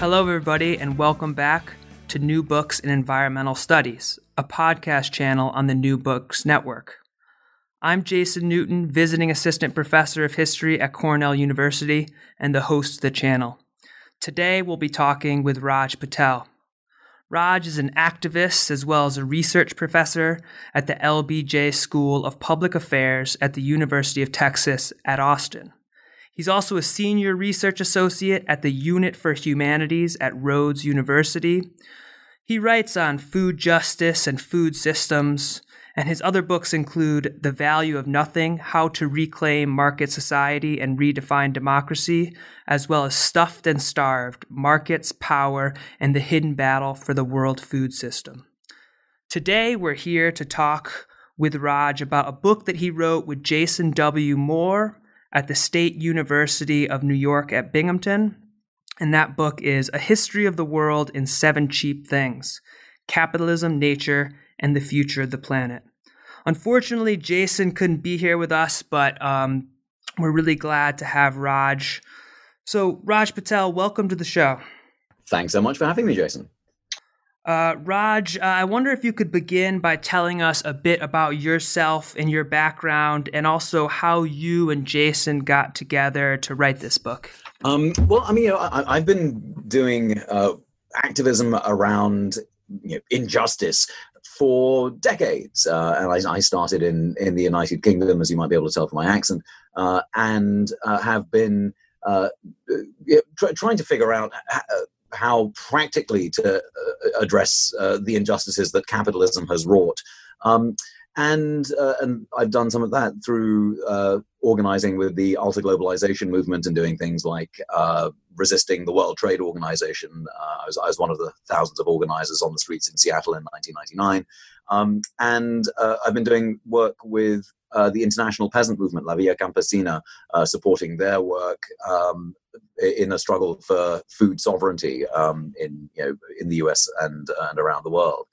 Hello, everybody, and welcome back to New Books in Environmental Studies, a podcast channel on the New Books Network. I'm Jason Newton, visiting assistant professor of history at Cornell University and the host of the channel. Today, we'll be talking with Raj Patel. Raj is an activist as well as a research professor at the LBJ School of Public Affairs at the University of Texas at Austin. He's also a senior research associate at the Unit for Humanities at Rhodes University. He writes on food justice and food systems, and his other books include The Value of Nothing How to Reclaim Market Society and Redefine Democracy, as well as Stuffed and Starved Markets, Power, and the Hidden Battle for the World Food System. Today, we're here to talk with Raj about a book that he wrote with Jason W. Moore at the State University of New York at Binghamton. And that book is A History of the World in Seven Cheap Things Capitalism, Nature, and the Future of the Planet. Unfortunately, Jason couldn't be here with us, but um, we're really glad to have Raj. So, Raj Patel, welcome to the show. Thanks so much for having me, Jason. Uh, Raj, uh, I wonder if you could begin by telling us a bit about yourself and your background, and also how you and Jason got together to write this book. Um, well, I mean, you know, I, have been doing uh, activism around you know, injustice for decades, uh, and I, I, started in in the United Kingdom, as you might be able to tell from my accent, uh, and uh, have been tr- trying to figure out how practically to uh, address uh, the injustices that capitalism has wrought. Um, and uh, and I've done some of that through uh, organizing with the alter globalization movement and doing things like uh, resisting the World Trade Organization. Uh, I was, I, was, one of the thousands of organizers on the streets in Seattle in 1999, um, and I've been doing work with uh, the international peasant movement, La Via Campesina, uh, supporting their work um, in a struggle for food sovereignty um, in you know in the U.S. and and around the world.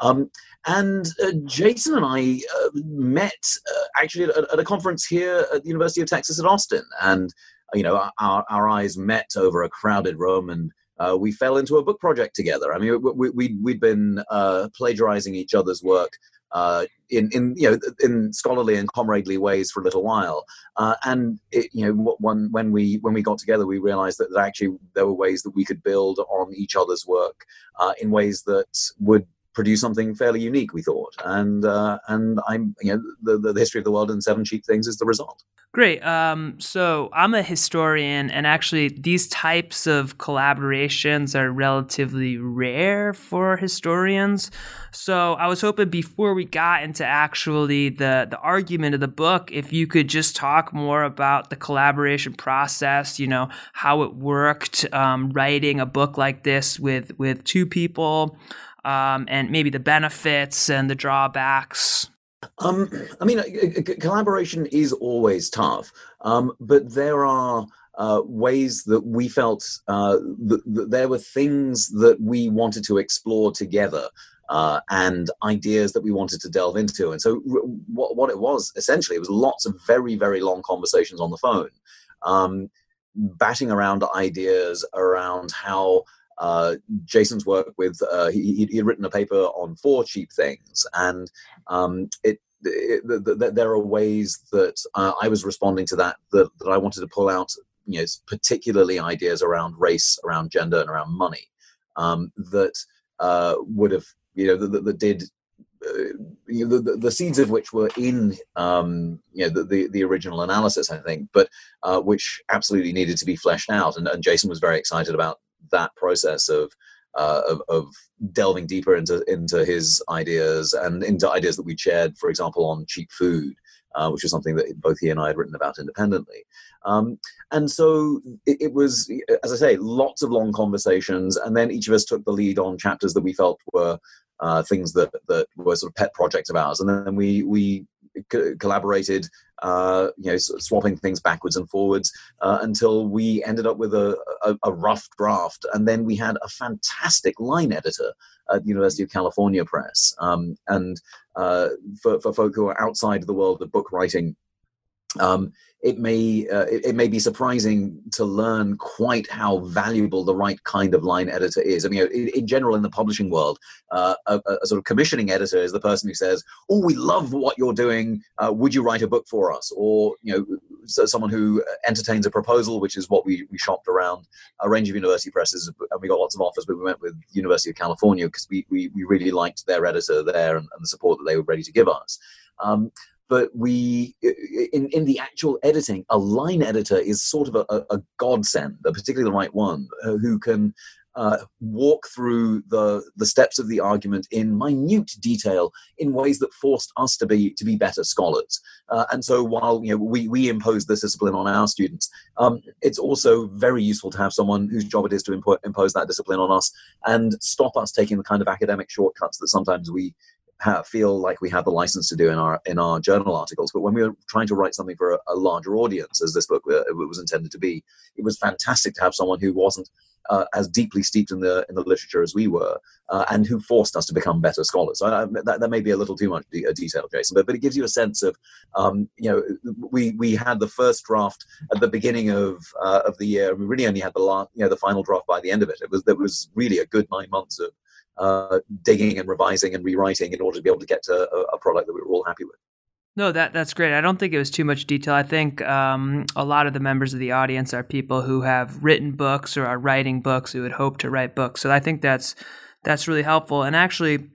Um, and uh, Jason and I uh, met uh, actually at, at, a conference here at the University of Texas at Austin, and you know our our eyes met over a crowded room and. Uh, we fell into a book project together. I mean, we, we, we'd been uh, plagiarizing each other's work uh, in in you know in scholarly and comradely ways for a little while. Uh, and it, you know when when we when we got together, we realized that, that actually there were ways that we could build on each other's work uh, in ways that would produce something fairly unique. We thought, and uh, and I'm you know the, the history of the world in seven cheap things is the result. Great. Um, so I'm a historian, and actually, these types of collaborations are relatively rare for historians. So I was hoping before we got into actually the the argument of the book, if you could just talk more about the collaboration process. You know how it worked um, writing a book like this with with two people, um, and maybe the benefits and the drawbacks. Um, I mean, collaboration is always tough, um, but there are uh, ways that we felt uh, that, there were things that we wanted to explore together. Uh, and ideas that we wanted to delve into. And so, what, what it was essentially, it was lots of very, very long conversations on the phone, um, batting around ideas around how uh, Jason's work with uh, he he had written a paper on four cheap things, and um, it, it the, the, there are ways that uh, I was responding to that, that that I wanted to pull out, you know, particularly ideas around race, around gender, and around money um, that uh, would have you know that, that did uh, you know, the, the, seeds of which were in um, you know the, the, the, original analysis, I think, but uh, which absolutely needed to be fleshed out. And, and, Jason was very excited about that process of, uh, of, of delving deeper into into his ideas and into ideas that we shared, for example, on cheap food, uh, which was something that both he and I had written about independently. Um, and so it, it, was, as I say, lots of long conversations, and then each of us took the lead on chapters that we felt were uh, things that that were sort of pet projects of ours, and then we we co- collaborated uh, you know, swapping things backwards and forwards uh, until we ended up with a, a, a, rough draft. And then we had a fantastic line editor at the University of California Press. Um, and uh, for, for folk who are outside the world of book writing, um, it may uh, it, it, may be surprising to learn quite how valuable the right kind of line editor is. I mean, in, in general, in the publishing world, uh, a, a, sort of commissioning editor is the person who says, "Oh, we love what you're doing. Uh, would you write a book for us?" Or you know, so someone who entertains a proposal, which is what we we shopped around a range of university presses, and we got lots of offers. But we went with University of California because we, we we really liked their editor there and, and the support that they were ready to give us. Um, but we in, in the actual editing a line editor is sort of a, a godsend particularly the right one uh, who can uh, walk through the the steps of the argument in minute detail in ways that forced us to be to be better scholars. Uh, and so while you know we we impose this discipline on our students, um, it's also very useful to have someone whose job it is to impo- impose that discipline on us and stop us taking the kind of academic shortcuts that sometimes we feel like we have the license to do in our in our journal articles. But when we were trying to write something for a, a larger audience, as this book uh, was intended to be, it was fantastic to have someone who wasn't uh, as deeply steeped in the in the literature as we were, uh, and who forced us to become better scholars. So uh, that, that may be a little too much de- detail, Jason, but but it gives you a sense of, um, you know, we we had the first draft at the beginning of uh, of the year. We really only had the last, you know, the final draft by the end of it. It was there was really a good nine months of uh, digging and revising and rewriting in order to be able to get to a, a, product that we were all happy with. No, that that's great. I don't think it was too much detail. I think um, a lot of the members of the audience are people who have written books or are writing books who would hope to write books. So I think that's that's really helpful. And actually,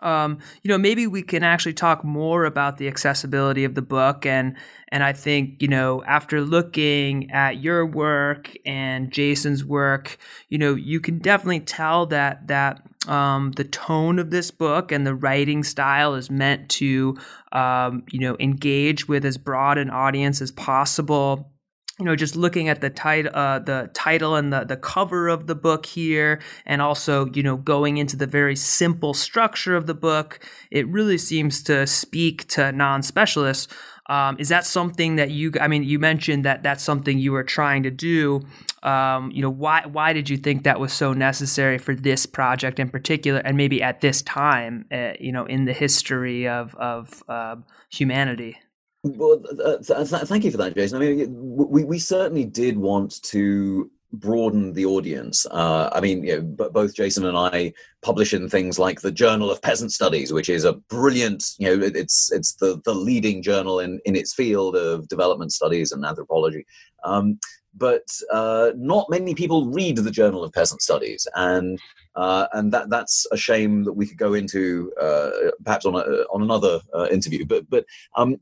um, you know, maybe we can actually talk more about the accessibility of the book. And and I think you know, after looking at your work and Jason's work, you know, you can definitely tell that that um, the tone of this book and the writing style is meant to, um, you know, engage with as broad an audience as possible you know, just looking at the title, uh, the title and the, the cover of the book here, and also, you know, going into the very simple structure of the book, it really seems to speak to non-specialists. Um, is that something that you? I mean, you mentioned that that's something you were trying to do. Um, you know, why why did you think that was so necessary for this project in particular, and maybe at this time, uh, you know, in the history of of uh, humanity? Well, uh, th- thank you for that, Jason. I mean, we we certainly did want to broaden the audience. Uh, I mean, you know, both Jason and I publish in things like the Journal of Peasant Studies, which is a brilliant, you know, it's it's the the leading journal in in its field of development studies and anthropology. Um, but uh, not many people read the Journal of Peasant Studies, and uh, and that that's a shame that we could go into uh, perhaps on a, on another uh, interview. But but um,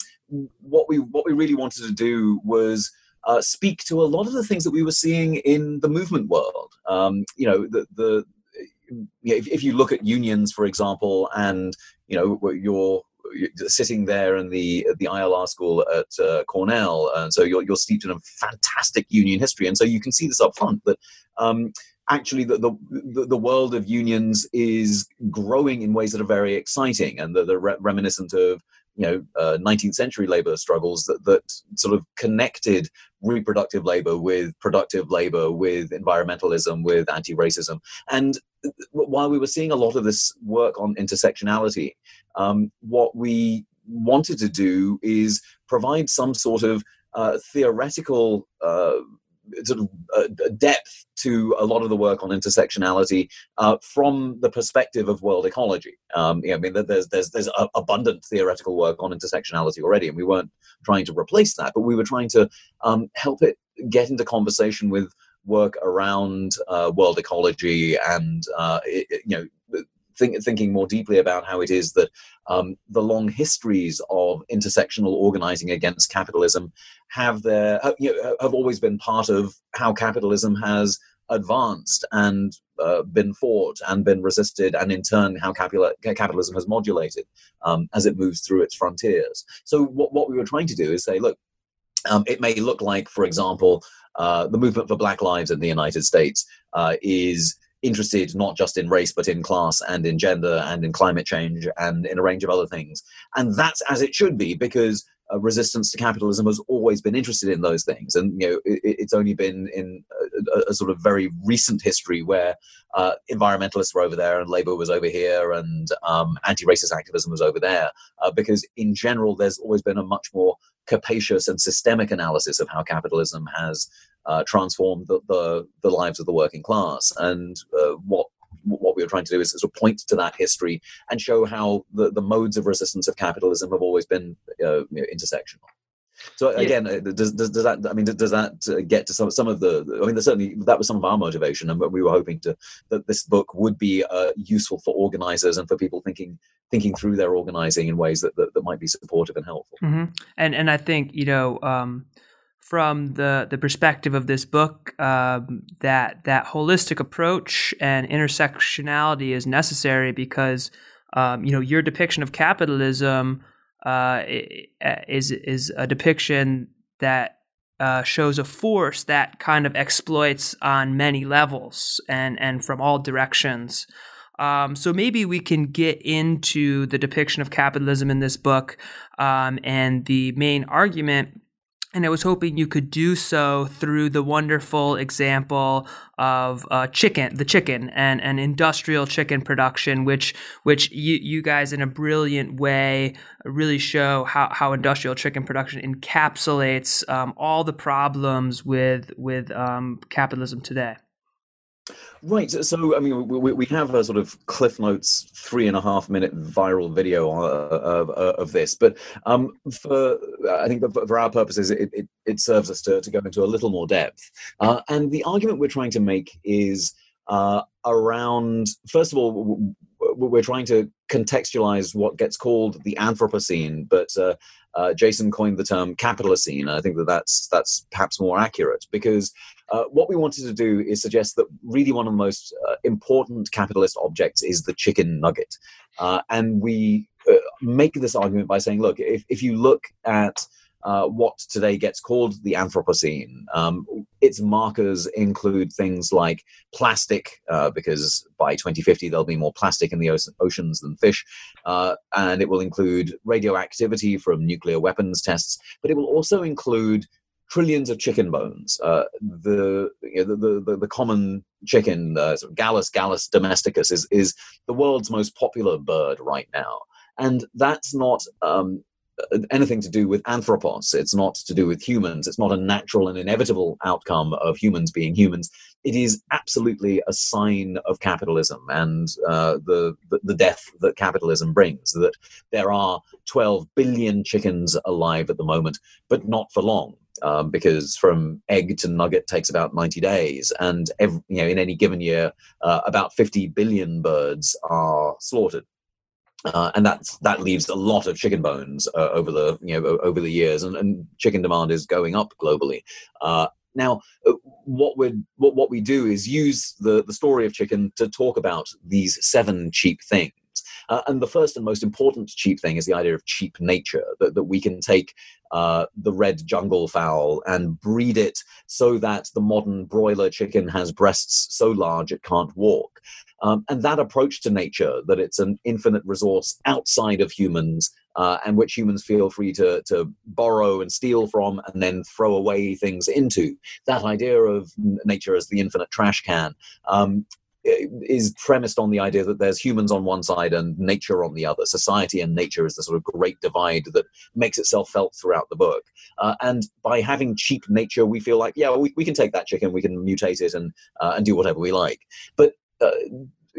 what we what we really wanted to do was. Uh, speak to a lot of the things that we were seeing in the movement world. Um, you know, the, the if, if, you look at unions, for example, and you know you're sitting there in the the ILR school at uh, Cornell, and so you're you're steeped in a fantastic union history, and so you can see this up front that. Um, actually, the, the, the world of unions is growing in ways that are very exciting, and they're, re- reminiscent of you know uh, 19th century labor struggles that that sort of connected reproductive labor with productive labor with environmentalism with anti-racism. And while we were seeing a lot of this work on intersectionality um, what we wanted to do is provide some sort of uh, theoretical uh, sort of uh, depth to a lot of the work on intersectionality uh, from the perspective of world ecology. Um, know, I mean, there's there's there's abundant theoretical work on intersectionality already, and we weren't trying to replace that, but we were trying to um, help it get into conversation with work around uh, world ecology and uh, it, you know think, thinking more deeply about how it is that um, the long histories of intersectional organizing against capitalism have their you know, have always been part of how capitalism has advanced and uh, been fought and been resisted, and in turn, how capitalism has modulated um, as it moves through its frontiers. So, what, what we were trying to do is say, look, um, it may look like, for example, uh, the movement for Black Lives in the United States uh, is interested not just in race but in class and in gender and in climate change and in a range of other things. And that's as it should be because uh, resistance to capitalism has always been interested in those things. And you know it, it's only been in a, a, sort of very recent history where uh, environmentalists were over there and labor was over here and um, anti-racist activism was over there uh, because in general there's always been a much more capacious and systemic analysis of how capitalism has uh, transformed the, the, the, lives of the working class and uh, what what we were trying to do is sort of point to that history and show how the, the modes of resistance of capitalism have always been uh, you know, intersectional. So again, yeah. Uh, does, does, does that I mean does that uh, get to some some of the I mean certainly that was some of our motivation, and we were hoping to that this book would be uh, useful for organizers and for people thinking thinking through their organizing in ways that that, that might be supportive and helpful. Mm-hmm. And and I think you know. Um, from the, the perspective of this book, um, that that holistic approach and intersectionality is necessary because um, you know your depiction of capitalism uh, is is a depiction that uh, shows a force that kind of exploits on many levels and and from all directions. Um, so maybe we can get into the depiction of capitalism in this book um, and the main argument and I was hoping you could do so through the wonderful example of uh, chicken, the chicken, and, and industrial chicken production, which which you, you guys in a brilliant way really show how, how industrial chicken production encapsulates um, all the problems with with um, capitalism today. Right. So, I mean, we, we have a sort of Cliff Notes three and a half minute viral video uh, of, uh, of this, but um, for I think for our purposes, it, it, it, serves us to, to go into a little more depth. Uh, and the argument we're trying to make is uh, around, first of all, we're trying to contextualize what gets called the Anthropocene, but uh, uh, Jason coined the term Capitalocene. I think that that's that's perhaps more accurate because uh, what we wanted to do is suggest that really one of the most uh, important capitalist objects is the chicken nugget, uh, and we uh, make this argument by saying, look, if if you look at uh, what today gets called the Anthropocene. Um, its markers include things like plastic, uh, because by 2050 there'll be more plastic in the oceans than fish, uh, and it will include radioactivity from nuclear weapons tests, but it will also include trillions of chicken bones. Uh, the, you know, the, the, the common chicken, uh, sort of Gallus gallus domesticus, is is the world's most popular bird right now, and that's not um, anything to do with anthropos. It's not to do with humans. It's not a natural and inevitable outcome of humans being humans. It is absolutely a sign of capitalism and uh, the, the, the death that capitalism brings. That there are 12 billion chickens alive at the moment, but not for long. Um, because from egg to nugget takes about 90 days, and every, you know in any given year, uh, about 50 billion birds are slaughtered. Uh, and that's that leaves a lot of chicken bones uh, over the you know over the years, and, and chicken demand is going up globally. Uh, now, uh, what we what, what we do is use the the story of chicken to talk about these seven cheap things. Uh, and the first and most important cheap thing is the idea of cheap nature that, that we can take uh, the red jungle fowl and breed it so that the modern broiler chicken has breasts so large it can't walk. Um, and that approach to nature, that it's an infinite resource outside of humans, uh, and which humans feel free to, to borrow and steal from and then throw away things into, that idea of nature as the infinite trash can. Um, is premised on the idea that there's humans on one side and nature on the other. Society and nature is the sort of great divide that makes itself felt throughout the book. Uh, and by having cheap nature, we feel like, yeah, we, we can take that chicken, we can mutate it and uh, and do whatever we like. But uh,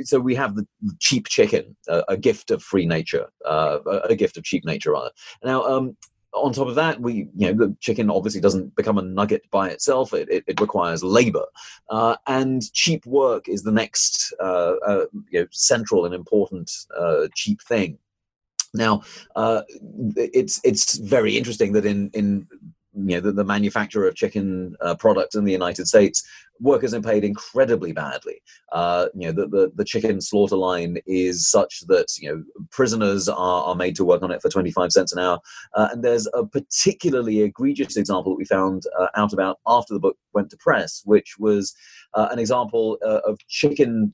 so we have the cheap chicken, uh, a gift of free nature, uh, a gift of cheap nature, rather. Now, um, on top of that, we you know the chicken obviously doesn't become a nugget by itself. It it, it requires labor, uh, and cheap work is the next uh, uh, you know, central and important uh, cheap thing. Now, it's it's very interesting that in in you know the, the manufacture of chicken uh, products in the United States, workers are paid incredibly badly. Uh, you know the, the, the chicken slaughter line is such that you know prisoners are, are made to work on it for 25 cents an hour. Uh, and there's a particularly egregious example that we found uh, out about after the book went to press, which was uh, an example uh, of chicken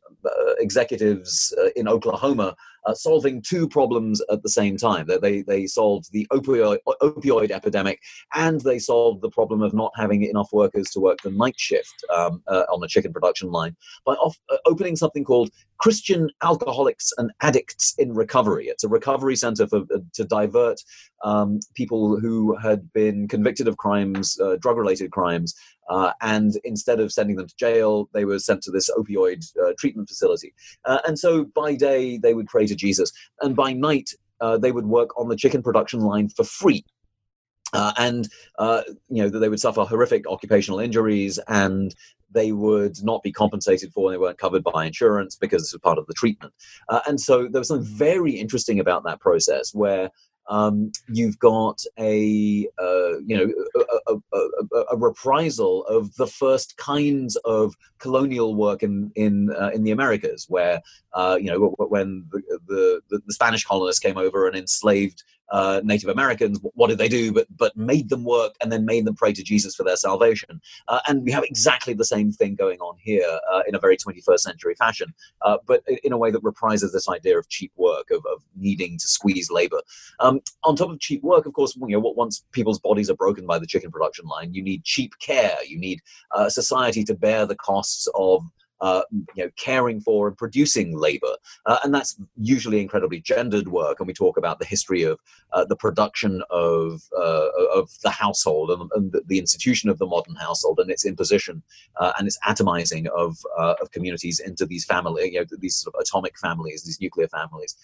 executives in Oklahoma uh, solving two problems at the same time. They they solved the opioid opioid epidemic, and they solved the problem of not having enough workers to work the night shift. Um, um, uh, on the chicken production line by off, uh, opening something called Christian Alcoholics and Addicts in Recovery. It's a recovery center for uh, to divert um, people who had been convicted of crimes, uh, drug-related crimes, uh, and instead of sending them to jail, they were sent to this opioid uh, treatment facility. And so by day, they would pray to Jesus. And by night, they would work on the chicken production line for free. Uh, and uh, you know they would suffer horrific occupational injuries and they would not be compensated for and they weren't covered by insurance because this was part of the treatment. Uh, and so there was something very interesting about that process where um, you've got a uh, you know a, a, a, a, reprisal of the first kinds of colonial work in in uh, in the Americas, where uh, you know when the, the, the Spanish colonists came over and enslaved uh, Native Americans, what did they do? But but made them work and then made them pray to Jesus for their salvation. Uh, and we have exactly the same thing going on here uh, in a very 21st century fashion, uh, but in a way that reprises this idea of cheap work, of, of needing to squeeze labor. Um, on top of cheap work, of course, you know, what once people's bodies are broken by the chicken production line, you need cheap care. You need uh, society to bear the costs of uh, you know, caring for and producing labor. Uh, and that's usually incredibly gendered work. And we talk about the history of uh, the production of, uh, of the household and, and the, institution of the modern household and its imposition uh, and its atomizing of, uh, of communities into these family, you know, these sort of atomic families, these nuclear families,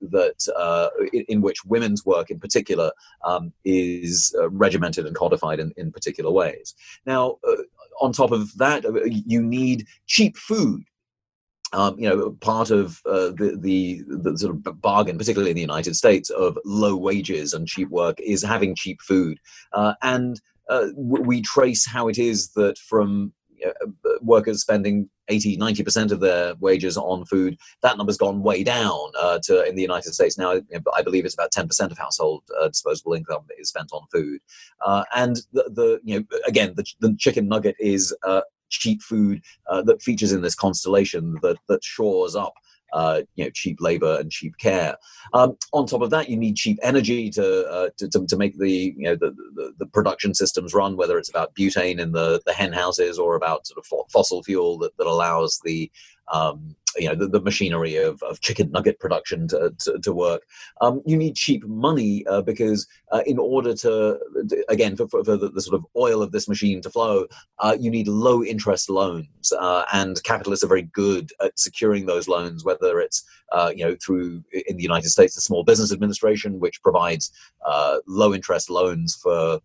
that in, in, which women's work in particular um, is regimented and codified in, in particular ways. Now, on top of that, uh, you need cheap food. Um, you know, part of uh, the, the, the sort of bargain, particularly in the United States, of low wages and cheap work is having cheap food. Uh, and uh, we trace how it is that from workers spending 80 90% of their wages on food that number's gone way down uh, to in the united states now. I believe it's about 10% of household uh, disposable income is spent on food. Uh, and the, the, you know again the, the chicken nugget is uh, cheap food uh, that features in this constellation that that shores up uh, you know, cheap labor and cheap care. Um, on top of that, you need cheap energy to, uh, to, to, to, make the, you know, the, the, the, production systems run, whether it's about butane in the, the hen houses or about sort of fossil fuel that, that allows the, um, you know the, the machinery of, of chicken nugget production to, to, to work. Um, you need cheap money uh, because uh, in order to again for, for, the, the, sort of oil of this machine to flow uh, you need low interest loans uh, and capitalists are very good at securing those loans whether it's uh, you know through in the united states the small business administration which provides uh, low interest loans for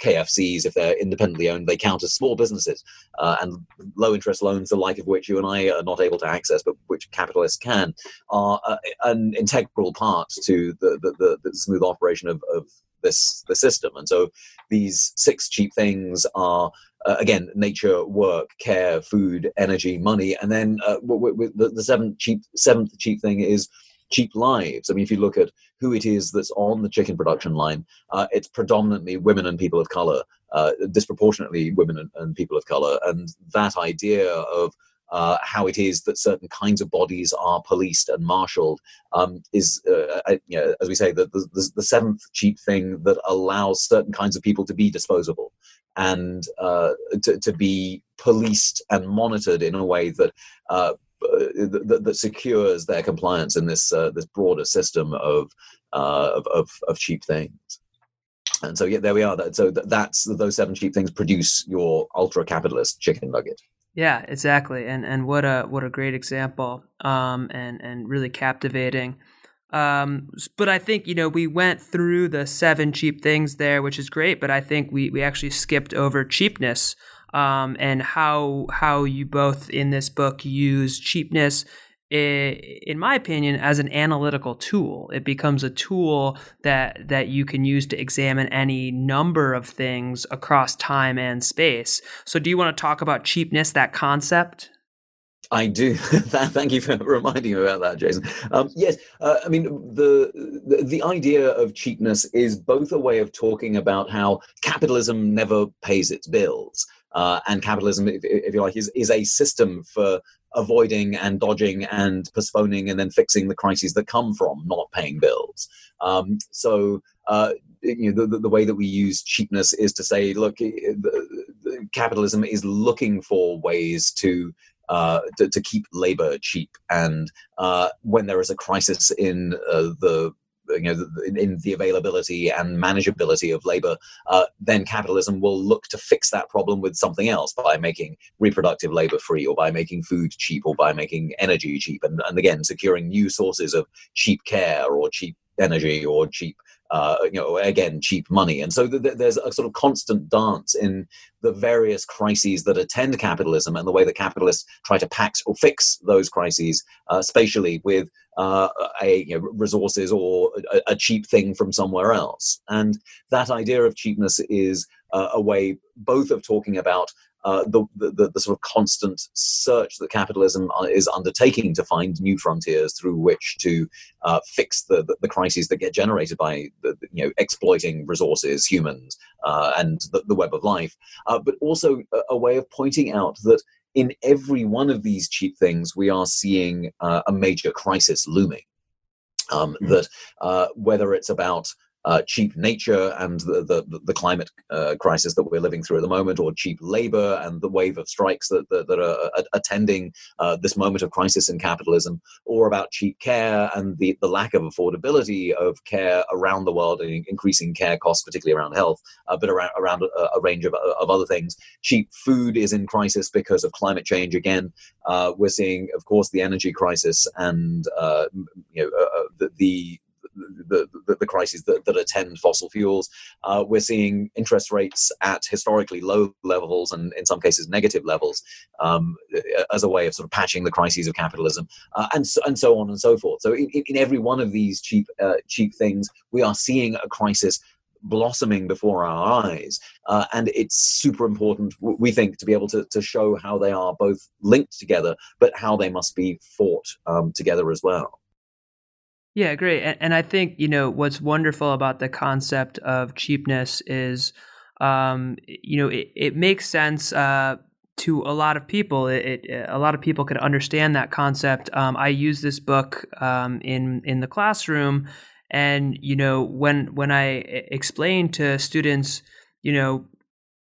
KFCs, if they're independently owned, they count as small businesses. Uh, and low interest loans, the like of which you and I are not able to access, but which capitalists can, are uh, an integral part to the, the, the, the smooth operation of, of this the system. And so these six cheap things are uh, again nature, work, care, food, energy, money, and then uh, w- w- the, the seventh cheap seventh cheap thing is cheap lives. I mean, if you look at who it is that's on the chicken production line, uh, it's predominantly women and people of color, uh, disproportionately women and, and, people of color. And that idea of uh, how it is that certain kinds of bodies are policed and marshaled um, is, uh, you know, as we say, the, the, the, seventh cheap thing that allows certain kinds of people to be disposable and uh, to, to be policed and monitored in a way that uh, uh, that, that, secures their compliance in this uh, this broader system of, uh, of, of of cheap things. And so yeah, there we are. So that's those seven cheap things produce your ultra capitalist chicken nugget. Yeah, exactly. And and what a what a great example. Um, and and really captivating. Um, but I think you know we went through the seven cheap things there, which is great. But I think we we actually skipped over cheapness um, and how how you both in this book use cheapness in my opinion as an analytical tool it becomes a tool that that you can use to examine any number of things across time and space so do you want to talk about cheapness that concept I do. Thank you for reminding me about that, Jason. Um, yes, uh, I mean the, the, the idea of cheapness is both a way of talking about how capitalism never pays its bills, uh, and capitalism, if, if, you like, is, is a system for avoiding and dodging and postponing and then fixing the crises that come from not paying bills. Um, so uh, you know, the, the way that we use cheapness is to say, look, the, the capitalism is looking for ways to uh, to, to, keep labor cheap. And uh, when there is a crisis in uh, the you know, in, in, the availability and manageability of labor, uh, then capitalism will look to fix that problem with something else by making reproductive labor free, or by making food cheap, or by making energy cheap, and, and again securing new sources of cheap care or cheap energy or cheap uh, you know, again, cheap money. And so th- th- there's a sort of constant dance in the various crises that attend capitalism and the way that capitalists try to pack or fix those crises uh, spatially with uh, a you know, resources or a, a, cheap thing from somewhere else. And that idea of cheapness is uh, a way both of talking about uh, the, the, the, sort of constant search that capitalism uh, is undertaking to find new frontiers through which to uh, fix the, the, the, crises that get generated by the, you know exploiting resources, humans, uh, and the, the, web of life, uh, but also a, a, way of pointing out that in every one of these cheap things we are seeing a major crisis looming. Um, mm. That whether it's about uh, cheap nature and the, the, the climate uh, crisis that we're living through at the moment, or cheap labor and the wave of strikes that, that, that are uh, attending uh, this moment of crisis in capitalism, or about cheap care and the, the lack of affordability of care around the world and increasing care costs, particularly around health, uh, but around, around a, a, range of, of other things. Cheap food is in crisis because of climate change again. Uh, we're seeing, of course, the energy crisis and you know, the, the the, the, the crises that, that attend fossil fuels. Uh, we're seeing interest rates at historically low levels and in some cases negative levels um, as a way of sort of patching the crises of capitalism uh, and, so, and so on and so forth. So in, in every one of these cheap, uh, cheap things, we are seeing a crisis blossoming before our eyes. Uh, and it's super important, we think, to be able to, to show how they are both linked together, but how they must be fought um, together as well. Yeah, great. And, and, I think, you know, what's wonderful about the concept of cheapness is, um, you know, it, it makes sense uh, to a lot of people. It, it, a lot of people can understand that concept. Um, I use this book um, in in the classroom, and you know, when when I explain to students, you know,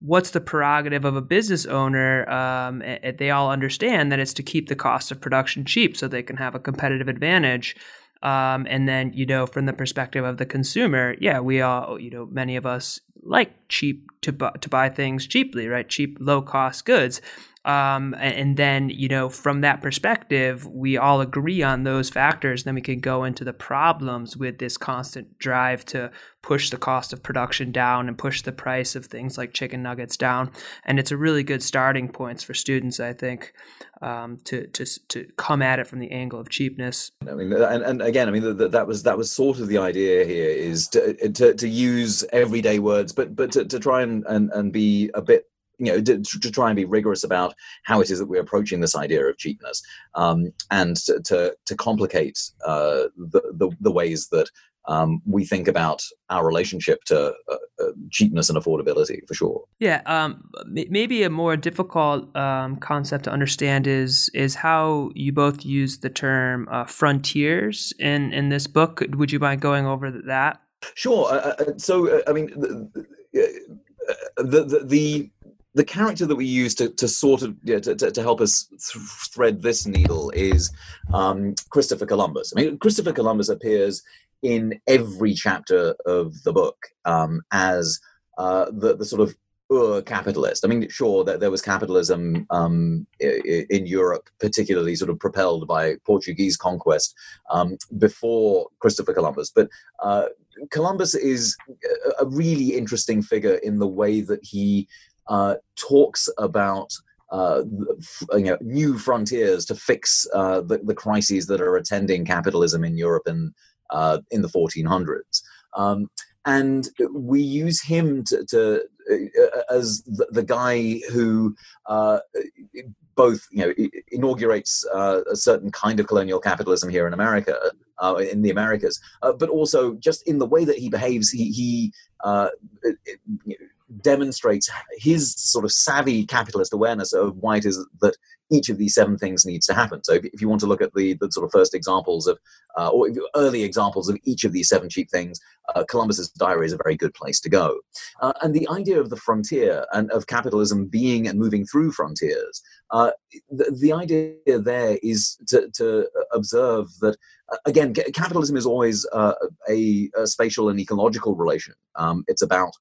what's the prerogative of a business owner? Um, they all understand that it's to keep the cost of production cheap, so they can have a competitive advantage. Um, and then, you know, from the perspective of the consumer, yeah, we all, you know, many of us like cheap to, bu- to buy things cheaply, right? Cheap, low cost goods. Um, and then, you know, from that perspective, we all agree on those factors. Then we can go into the problems with this constant drive to push the cost of production down and push the price of things like chicken nuggets down. And it's a really good starting points for students, I think, um, to, to, to come at it from the angle of cheapness. I mean, and, and again, I mean, that, that was, that was sort of the idea here is to, to, to use everyday words, but, but to, to try and, and, and be a bit you know to, to, try and be rigorous about how it is that we're approaching this idea of cheapness um, and to, to, to complicate uh, the, the, the ways that um, we think about our relationship to uh, uh, cheapness and affordability for sure. Yeah, um, maybe a more difficult um, concept to understand is is how you both use the term uh, frontiers in in this book. Would you mind going over that? Sure. Uh, uh so, uh, I mean, the the, the, the the character that we use to, to sort of yeah, to, to, help us th- thread this needle is um, Christopher Columbus. I mean, Christopher Columbus appears in every chapter of the book um, as uh, the, the sort of uh, capitalist. I mean, sure, that there was capitalism um, in Europe, particularly sort of propelled by Portuguese conquest um, before Christopher Columbus. But uh, Columbus is a really interesting figure in the way that he uh, talks about uh, you know, new frontiers to fix uh, the, the, crises that are attending capitalism in Europe in, uh, in the 1400s. Um, and we use him to, to uh, as the, the, guy who uh, both you know inaugurates uh, a certain kind of colonial capitalism here in America, in the Americas, but also just in the way that he behaves, he, he demonstrates his sort of savvy capitalist awareness of why it is that each of these seven things needs to happen. So if, you want to look at the, the sort of first examples of, uh, or early examples of each of these seven cheap things, uh, Columbus's diary is a very good place to go. Uh, and the idea of the frontier and of capitalism being and moving through frontiers, uh, the, the, idea there is to, to observe that, uh, again, capitalism is always uh, a, a, spatial and ecological relation. Um, it's about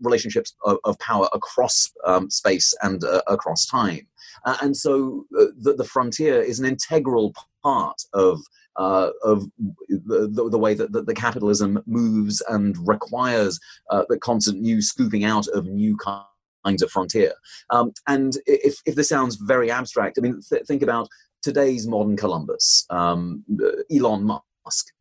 relationships of, of power across um, space and uh, across time. Uh, and so uh, the, the, frontier is an integral part of uh, of the, the, the, way that, that the capitalism moves and requires uh, the constant new scooping out of new kinds of frontier. Um, and if, if this sounds very abstract, I mean, th- think about today's modern Columbus, um, Elon Musk.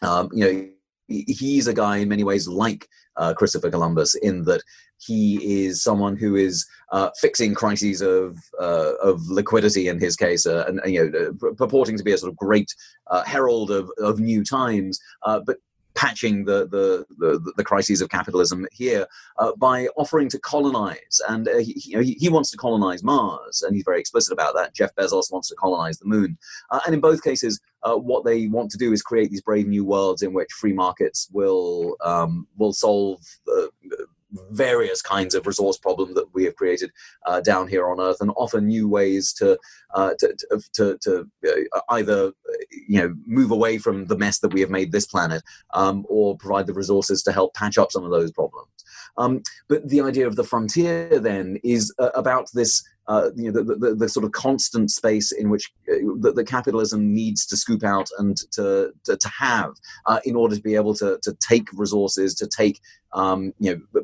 Um, you know, he's a guy in many ways like uh, Christopher Columbus in that he is someone who is uh, fixing crises of uh, of liquidity in his case, uh, and you know, uh, purporting to be a sort of great uh, herald of, of new times, but patching the, the, the, the, crises of capitalism here uh, by offering to colonize. And uh, he, you know, he, he, wants to colonize Mars, and he's very explicit about that. Jeff Bezos wants to colonize the moon. Uh, and in both cases, uh, what they want to do is create these brave new worlds in which free markets will um, will solve the various kinds of resource problems that we have created uh, down here on Earth, and offer new ways to uh, to, to, to uh, either you know move away from the mess that we have made this planet, um, or provide the resources to help patch up some of those problems. Um, but the idea of the frontier then is uh, about this uh, you know, the, the, the, sort of constant space in which uh, the, the, capitalism needs to scoop out and to, to, to have uh, in order to be able to, to take resources, to take um, you know,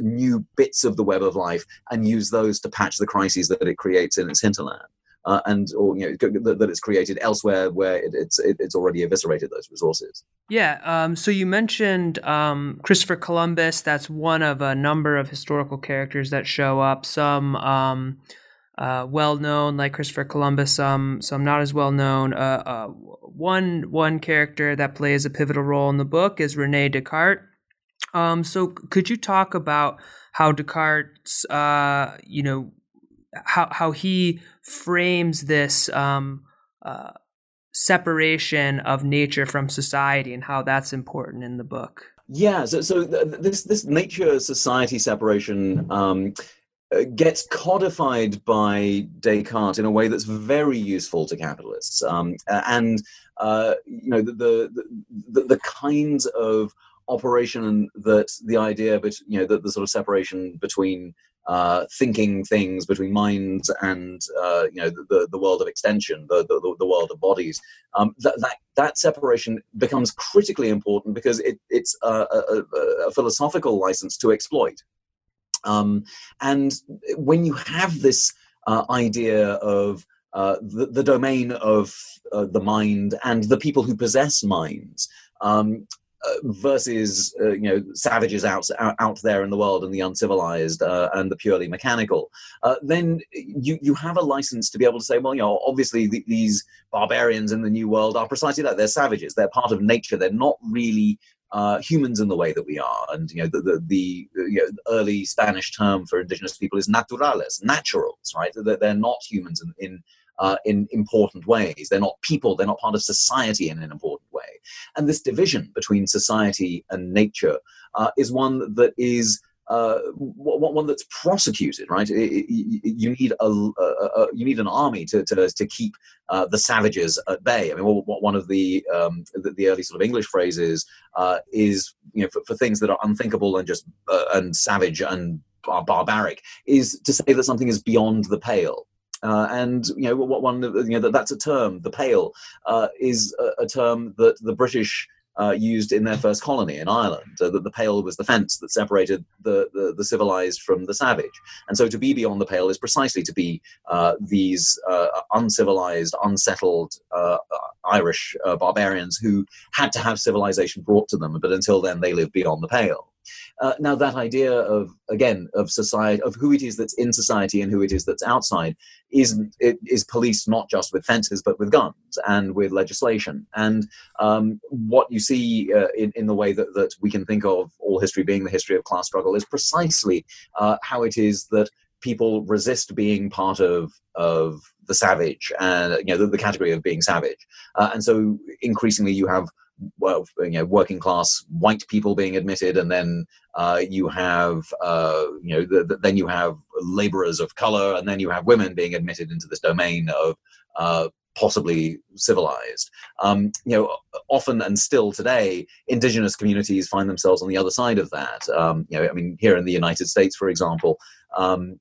new bits of the web of life and use those to patch the crises that it creates in its hinterland. Uh, and or you know that, that, it's created elsewhere where it, it's it, it's already eviscerated those resources. Yeah. Um, so you mentioned um, Christopher Columbus. That's one of a number of historical characters that show up. Some um, uh, well known, like Christopher Columbus. Some some not as well known. Uh, uh, one one character that plays a pivotal role in the book is Rene Descartes. Um, so could you talk about how Descartes, uh, you know, how how he frames this um, uh, separation of nature from society and how that's important in the book? Yeah, so, so this this nature society separation um, uh, gets codified by Descartes in a way that's very useful to capitalists, um, and uh, you know the, the the, the kinds of operation that the idea, but you know the, the sort of separation between uh, thinking things between minds and uh, you know the, the world of extension, the, the, the world of bodies. Um, that, that that separation becomes critically important because it, it's a, a, a, philosophical license to exploit. Um, and when you have this uh, idea of uh, the, the, domain of uh, the mind and the people who possess minds, um, versus uh, you know savages out, out there in the world and the uncivilized uh, and the purely mechanical, uh, then you you have a license to be able to say, well, you know, obviously the, these barbarians in the new world are precisely that. They're savages. They're part of nature. They're not really uh, humans in the way that we are. And you know, the the, the you know, early Spanish term for indigenous people is naturales, naturals, right? They're, they're not humans in, in uh, in important ways. They're not people. They're not part of society in an important. And this division between society and nature uh, is one that is uh, one that's prosecuted, right? you need a, a, a, you need an army to to, to keep uh, the savages at bay. I mean, one of the um, the, the, early sort of English phrases uh, is you know for, for, things that are unthinkable and just uh, and savage and bar- barbaric is to say that something is beyond the pale. Uh, and you know what one you know that that's a term. The pale uh, is a, a, term that the British uh, used in their first colony in Ireland. Uh, that the pale was the fence that separated the, the, the civilized from the savage. And so to be beyond the pale is precisely to be uh, these uh, uncivilized, unsettled Irish barbarians who had to have civilization brought to them, but until then they lived beyond the pale. Uh, now, that idea of again of society, of who it is that's in society and who it is that's outside, is it is policed not just with fences but with guns and with legislation. And um, what you see uh, in in the way that that we can think of all history being the history of class struggle is precisely uh, how it is that people resist being part of of the savage and you know the, the category of being savage uh, and so increasingly you have well, you know, working class white people being admitted, and then uh, you have, uh, you know, the, the, then you have laborers of color, and then you have women being admitted into this domain of uh, possibly civilized. Um, you know, often and still today, indigenous communities find themselves on the other side of that. Um, you know, I mean, here in the United States, for example. Um,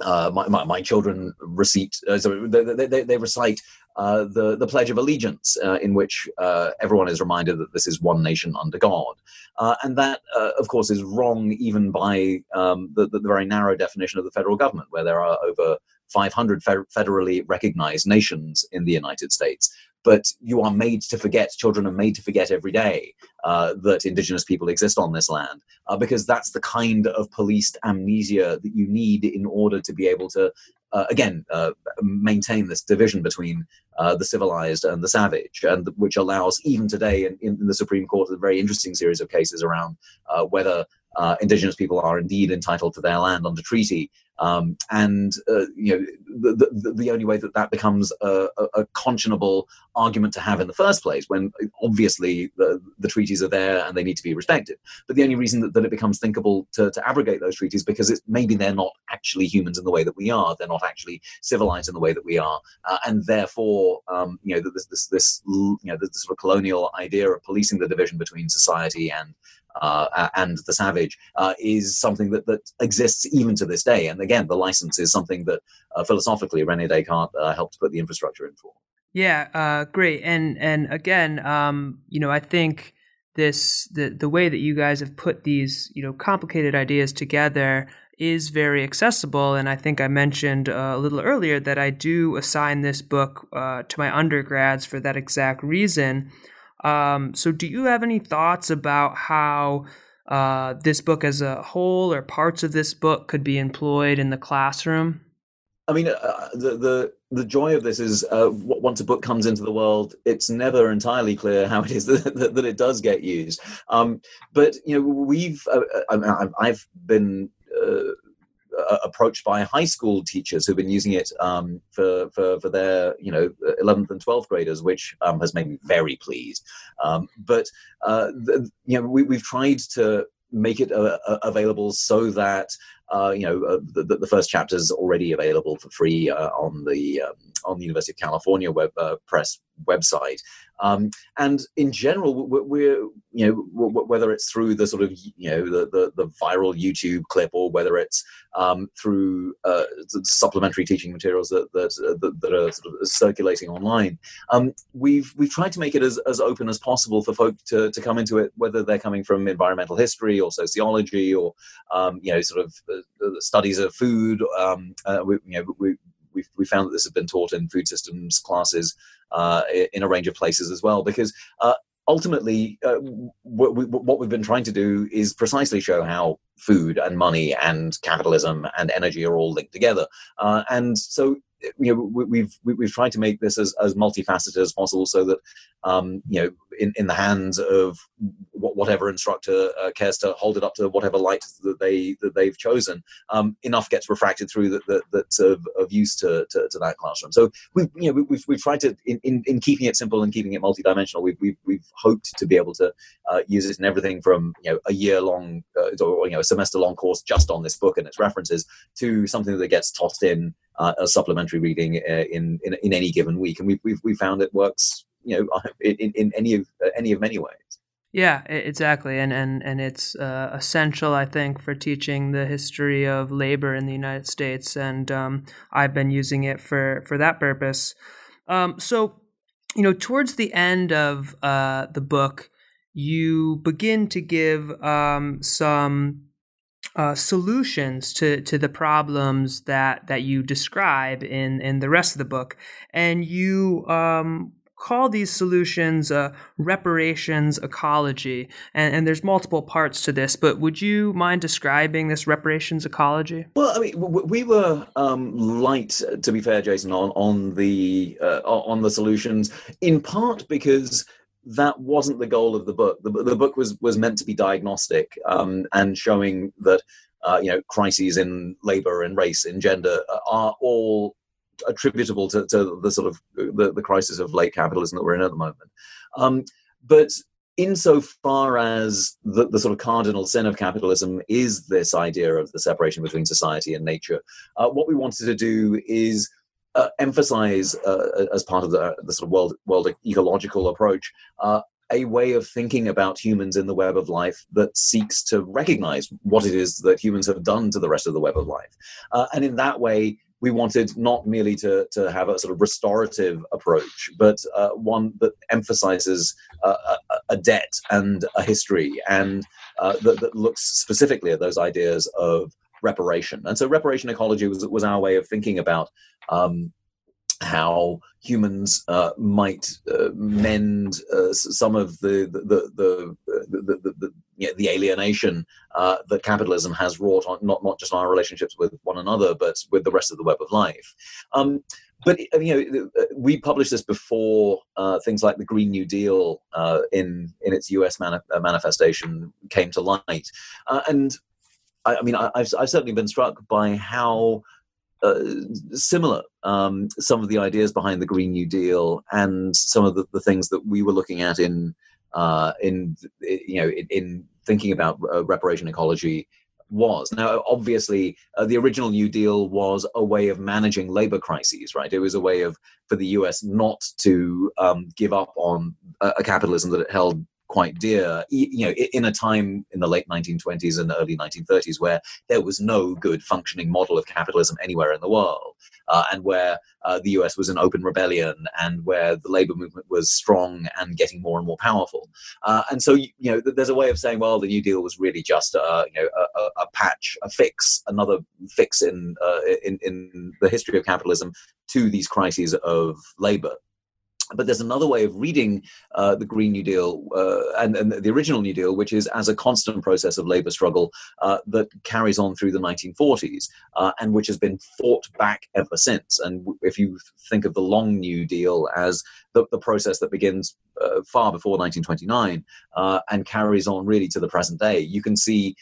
uh, my, my, my, children recite, uh, they, they, they recite uh, the, the Pledge of Allegiance, uh, in which uh, everyone is reminded that this is one nation under God. Uh, and that, uh, of course, is wrong even by um, the, the, very narrow definition of the federal government, where there are over 500 federally recognized nations in the United States but you are made to forget, children are made to forget every day that indigenous people exist on this land, because that's the kind of policed amnesia that you need in order to be able to, uh, again, uh, maintain this division between uh, the civilized and the savage, and which allows, even today in, in the Supreme Court, a very interesting series of cases around uh, whether uh, indigenous people are indeed entitled to their land under treaty. Um, and uh, you know the, the, the, only way that that becomes a, a, conscionable argument to have in the first place, when obviously the, the treaties are there and they need to be respected. But the only reason that, that it becomes thinkable to, to abrogate those treaties because it's maybe they're not actually humans in the way that we are, they're not actually civilized in the way that we are, uh, and therefore um, you know this this this you know this sort of colonial idea of policing the division between society and uh, and the savage uh, is something that, that exists even to this day. And again, the license is something that uh, philosophically Rene Descartes uh, helped put the infrastructure in for. Yeah, uh, great. And and again, um, you know, I think this the the way that you guys have put these you know complicated ideas together is very accessible. And I think I mentioned uh, a little earlier that I do assign this book uh, to my undergrads for that exact reason. Um, so, do you have any thoughts about how uh, this book as a whole or parts of this book could be employed in the classroom? I mean, uh, the, the the joy of this is uh, once a book comes into the world, it's never entirely clear how it is that, that, that it does get used. Um, but you know, we've uh, uh I, have been uh, uh, approached by high school teachers who've been using it um, for, for, for their you know 11th and 12th graders, which um, has made me very pleased. Um, but uh, the, you know we, we've tried to make it uh available so that uh, you know uh, the, the, first chapter is already available for free uh, on the um, on the University of California web press website. Um, and in general, we're, you know, whether it's through the sort of, you know, the, the, the viral YouTube clip or whether it's um, through uh, supplementary teaching materials that, that, uh, that, that, are sort of circulating online, um, we've, we've tried to make it as, as open as possible for folk to, to come into it, whether they're coming from environmental history or sociology or, um, you know, sort of uh, studies of food. Um, uh, we, you know, we, we've, we found that this has been taught in food systems classes uh, in a range of places as well, because uh, ultimately, uh, what, we, what we've been trying to do is precisely show how food and money and capitalism and energy are all linked together. Uh, and so you know we, we've we've tried to make this as, as multifaceted as possible so that um, you know in, in the hands of whatever instructor uh, cares to hold it up to whatever light that they that they've chosen um, enough gets refracted through that, that that's of, of use to, to, to, that classroom. So we've you know we've, we've tried to in, in, in keeping it simple and keeping it multidimensional we've, we've, we've hoped to be able to uh, use it in everything from you know a year long uh, or you know a semester long course just on this book and its references to something that gets tossed in uh, a supplementary reading uh, in, in, in any given week, and we've we've, we found it works, you know, in, in any of uh, any of many ways. Yeah, exactly, and and and it's uh, essential, I think, for teaching the history of labor in the United States, and um, I've been using it for for that purpose. Um, so, you know, towards the end of uh, the book, you begin to give um, some uh, solutions to to the problems that that you describe in in the rest of the book, and you um, call these solutions uh, reparations ecology, and, and, there's multiple parts to this. But would you mind describing this reparations ecology? Well, I mean, we were um, light, to be fair, Jason, on on the uh, on the solutions, in part because that wasn't the goal of the book. The, the book was was meant to be diagnostic um, and showing that. Uh, you know, crises in labor and race and gender are all attributable to, to the sort of the, the crisis of late capitalism that we're in at the moment. Um, but insofar as the, the sort of cardinal sin of capitalism is this idea of the separation between society and nature, uh, what we wanted to do is uh, emphasize, uh, as part of the, the sort of world, world ecological approach, uh, a way of thinking about humans in the web of life that seeks to recognize what it is that humans have done to the rest of the web of life. Uh, and in that way, we wanted not merely to, to have a sort of restorative approach, but uh, one that emphasizes uh, a, a, debt and a history and uh, that, that, looks specifically at those ideas of reparation. And so reparation ecology was, was our way of thinking about um, how humans uh, might uh, mend uh, some of the the the the, the, the, you know, the alienation uh, that capitalism has wrought on not not just on our relationships with one another, but with the rest of the web of life. Um, but you know, we published this before uh, things like the Green New Deal uh, in in its U.S. Mani- manifestation came to light, and I, I mean, I, have I've certainly been struck by how uh, similar um, some of the ideas behind the Green New Deal and some of the, the things that we were looking at in uh, in you know in, in thinking about uh, reparation ecology was. Now obviously uh, the original new deal was a way of managing labor crises right? It was a way of for the us not to um, give up on a, a capitalism that it held quite dear, you know, in a time in the late 1920s and early 1930s where there was no good functioning model of capitalism anywhere in the world, uh, and where uh, the US was in open rebellion, and where the labor movement was strong and getting more and more powerful. Uh, and so, you know, there's a way of saying, well, the New Deal was really just a, you know, a, a patch, a fix, another fix in, uh, in in the history of capitalism to these crises of labor but there's another way of reading uh, the Green New Deal uh, and, and, the original New Deal, which is as a constant process of labor struggle uh, that carries on through the 1940s uh, and which has been fought back ever since. And if you think of the Long New Deal as the, the process that begins uh, far before 1929 uh, and carries on really to the present day. You can see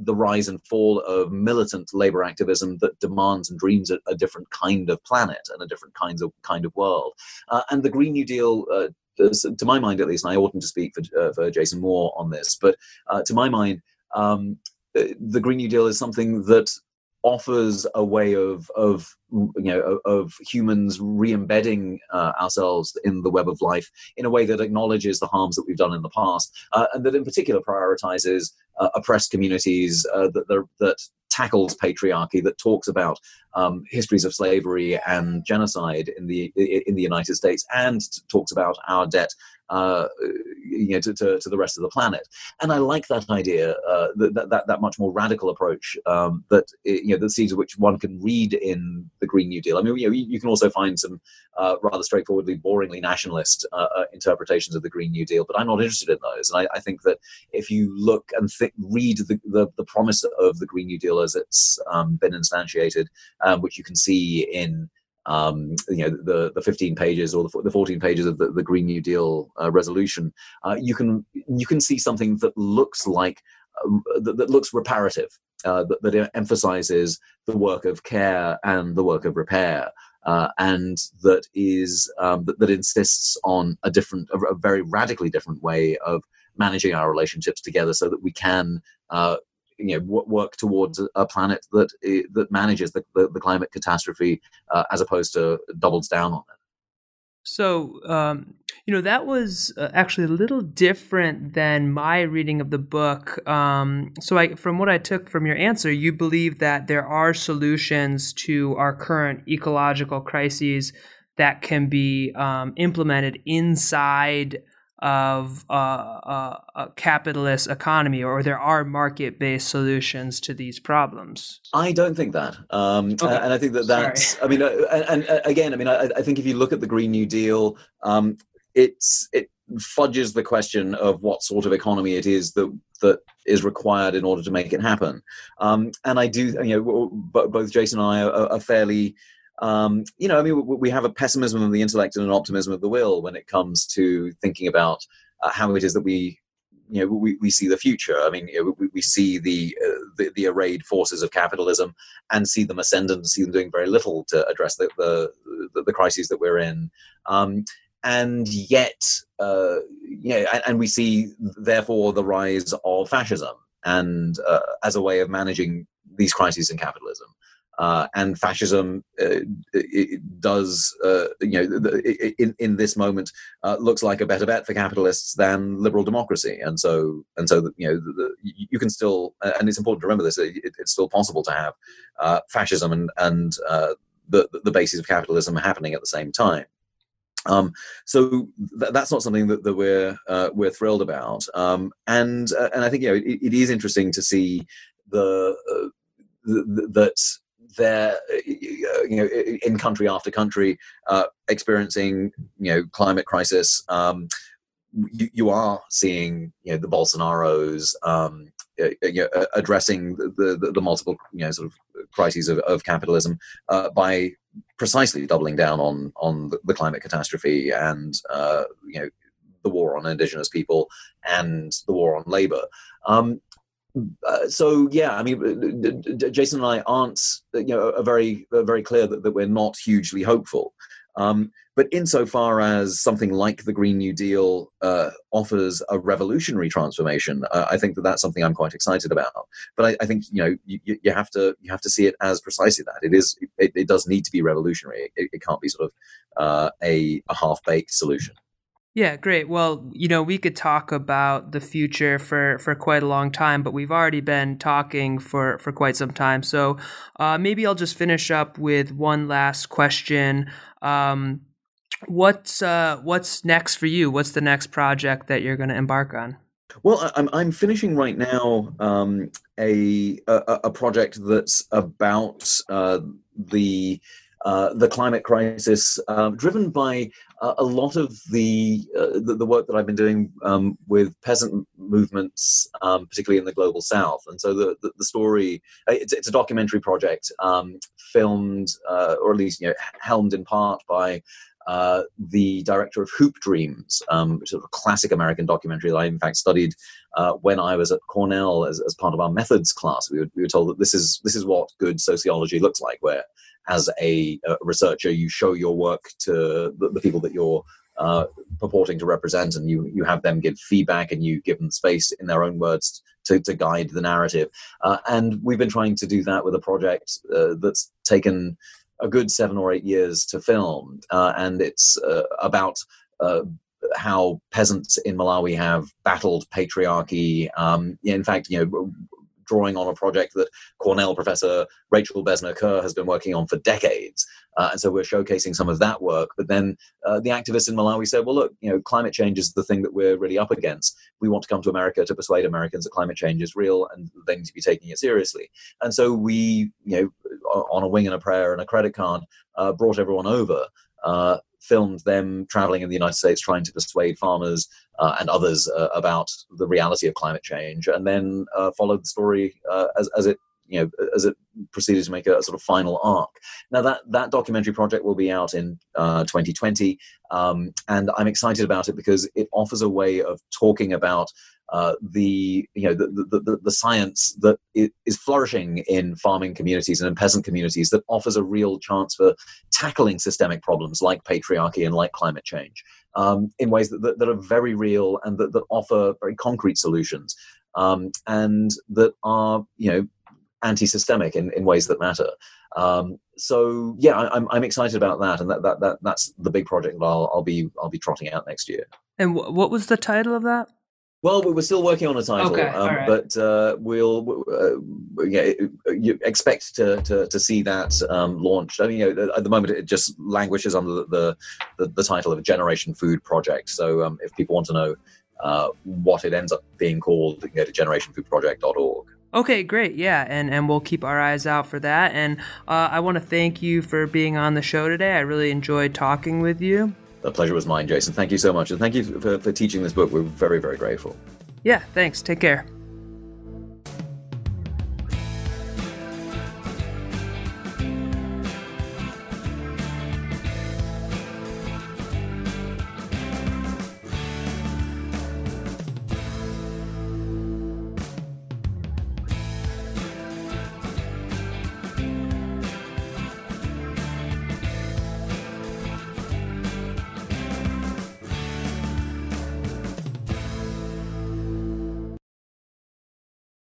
the rise and fall of militant labor activism that demands and dreams a, a different kind of planet and a different kinds of kind of world. And the Green New Deal uh, to my mind at least, and I oughtn't to speak for, uh, for Jason Moore on this, but uh, to my mind, um, the Green New Deal is something that offers a way of of you know of, humans re-embedding uh, ourselves in the web of life in a way that acknowledges the harms that we've done in the past uh, and that in particular prioritizes uh, oppressed communities uh, that, that, that tackles patriarchy that talks about um, histories of slavery and genocide in the in the United States and talks about our debt uh, you know, to, to, to, the rest of the planet. And I like that idea, uh, that, that, that much more radical approach um, that, you know, the seeds of which one can read in the Green New Deal. I mean, you know, you, you can also find some uh, rather straightforwardly, boringly nationalist uh, uh, interpretations of the Green New Deal, but I'm not interested in those. And I, I think that if you look and th- read the, the, the, promise of the Green New Deal as it's um, been instantiated, um, which you can see in um, you know the the 15 pages or the, the 14 pages of the, the Green New Deal uh, resolution, uh, you can you can see something that looks like that, that, looks reparative, uh, that, that, emphasizes the work of care and the work of repair. Uh, and that is um, that, that, insists on a different, a, very radically different way of managing our relationships together, so that we can uh, you know work towards a planet that that manages the, the, the climate catastrophe uh, as opposed to doubles down on it. So, um, you know, that was uh, actually a little different than my reading of the book. Um, so, I, from what I took from your answer, you believe that there are solutions to our current ecological crises that can be um, implemented inside of uh, uh, a capitalist economy, or there are market-based solutions to these problems? I don't think that, um, okay. and I think that that's. Sorry. I mean, uh, and, and, uh, again, I mean, I, I, think if you look at the Green New Deal, um, it's it fudges the question of what sort of economy it is that that is required in order to make it happen. Um, and I do, you know, both Jason and I are, are fairly, um, you know, I mean, we have a pessimism of the intellect and an optimism of the will when it comes to thinking about uh, how it is that we you know we, we see the future i mean we, we see the, uh, the, the arrayed forces of capitalism and see them ascendant and see them doing very little to address the the, the, the crises that we're in um, and yet uh, you know and, and, we see therefore the rise of fascism and uh, as a way of managing these crises in capitalism uh, and fascism uh, does, uh, you know, in in this moment uh, looks like a better bet for capitalists than liberal democracy, and so and so you know the, the, you can still, and it's important to remember this, it, it's still possible to have uh, fascism and and uh, the the basis of capitalism happening at the same time. Um, so th- that's not something that, that we're uh, we're thrilled about, um, and uh, and I think you know it, it is interesting to see the, uh, the that they're uh, you know in country after country uh, experiencing you know climate crisis. Um, you, you, are seeing you know the Bolsonaros um, uh, you know, addressing the, the, the multiple you know sort of crises of, of capitalism by precisely doubling down on on the, the climate catastrophe and uh, you know the war on indigenous people and the war on labor. Um, uh, so yeah, I mean, Jason and I aren't, you know, are very, very clear that, that we're not hugely hopeful. Um, but insofar as something like the Green New Deal uh, offers a revolutionary transformation, uh, I think that that's something I'm quite excited about. But I, I think you know you, you, have to you have to see it as precisely that it is. It, it does need to be revolutionary. It, it can't be sort of uh, a, a half baked solution. Yeah, great. Well, you know, we could talk about the future for, for quite a long time, but we've already been talking for, for quite some time. So uh, maybe I'll just finish up with one last question. Um, what's uh, what's next for you? What's the next project that you're going to embark on? Well, I'm I'm finishing right now um, a, a, a project that's about uh, the uh, the climate crisis, uh, driven by uh, a lot of the, uh, the, the work that I've been doing um, with peasant movements, um, particularly in the global south. And so the the, the story uh, it's, it's a documentary project um, filmed or at least you know helmed in part by. Uh, the director of Hoop Dreams, um, which is a classic American documentary that I, in fact, studied uh, when I was at Cornell as, as part of our methods class. We were, we were told that this is this is what good sociology looks like, where as a, a researcher, you show your work to the, the people that you're uh, purporting to represent, and you you have them give feedback, and you give them space in their own words to, to guide the narrative. Uh, and we've been trying to do that with a project uh, that's taken a good seven or eight years to film, uh, and it's uh, about uh, how peasants in Malawi have battled patriarchy. Um, in fact, you know, drawing on a project that Cornell professor Rachel Bezner Kerr has been working on for decades. Uh, and so we're showcasing some of that work. But then uh, the activists in Malawi said, well, look, you know, climate change is the thing that we're really up against. We want to come to America to persuade Americans that climate change is real and they need to be taking it seriously. And so we, you know, on a wing and a prayer and a credit card, uh, brought everyone over. Uh, filmed them traveling in the United States trying to persuade farmers uh, and others uh, about the reality of climate change, and then uh, followed the story uh, as, as it you know as it proceeded to make a, sort of final arc. Now that that documentary project will be out in 2020, uh, um, and I'm excited about it because it offers a way of talking about uh, the you know the, the, the, the, science that is flourishing in farming communities and in peasant communities that offers a real chance for tackling systemic problems like patriarchy and like climate change um, in ways that, that, that, are very real and that, that offer very concrete solutions um, and that are you know anti-systemic in, in ways that matter. Um, so yeah I, I'm, I'm excited about that and that, that, that that's the big project that I'll, I'll be I'll be trotting out next year. And what was the title of that well, we're still working on a title, okay, um, right. but uh, we'll uh, yeah, you expect to, to, to see that um, launched. I mean, you know, at the moment, it just languishes under the, the, the title of a Generation Food Project. So, um, if people want to know uh, what it ends up being called, you can go to generationfoodproject.org. Okay, great. Yeah, and, and we'll keep our eyes out for that. And uh, I want to thank you for being on the show today. I really enjoyed talking with you. The pleasure was mine, Jason. Thank you so much. And thank you for, for teaching this book. We're very, very grateful. Yeah, thanks. Take care.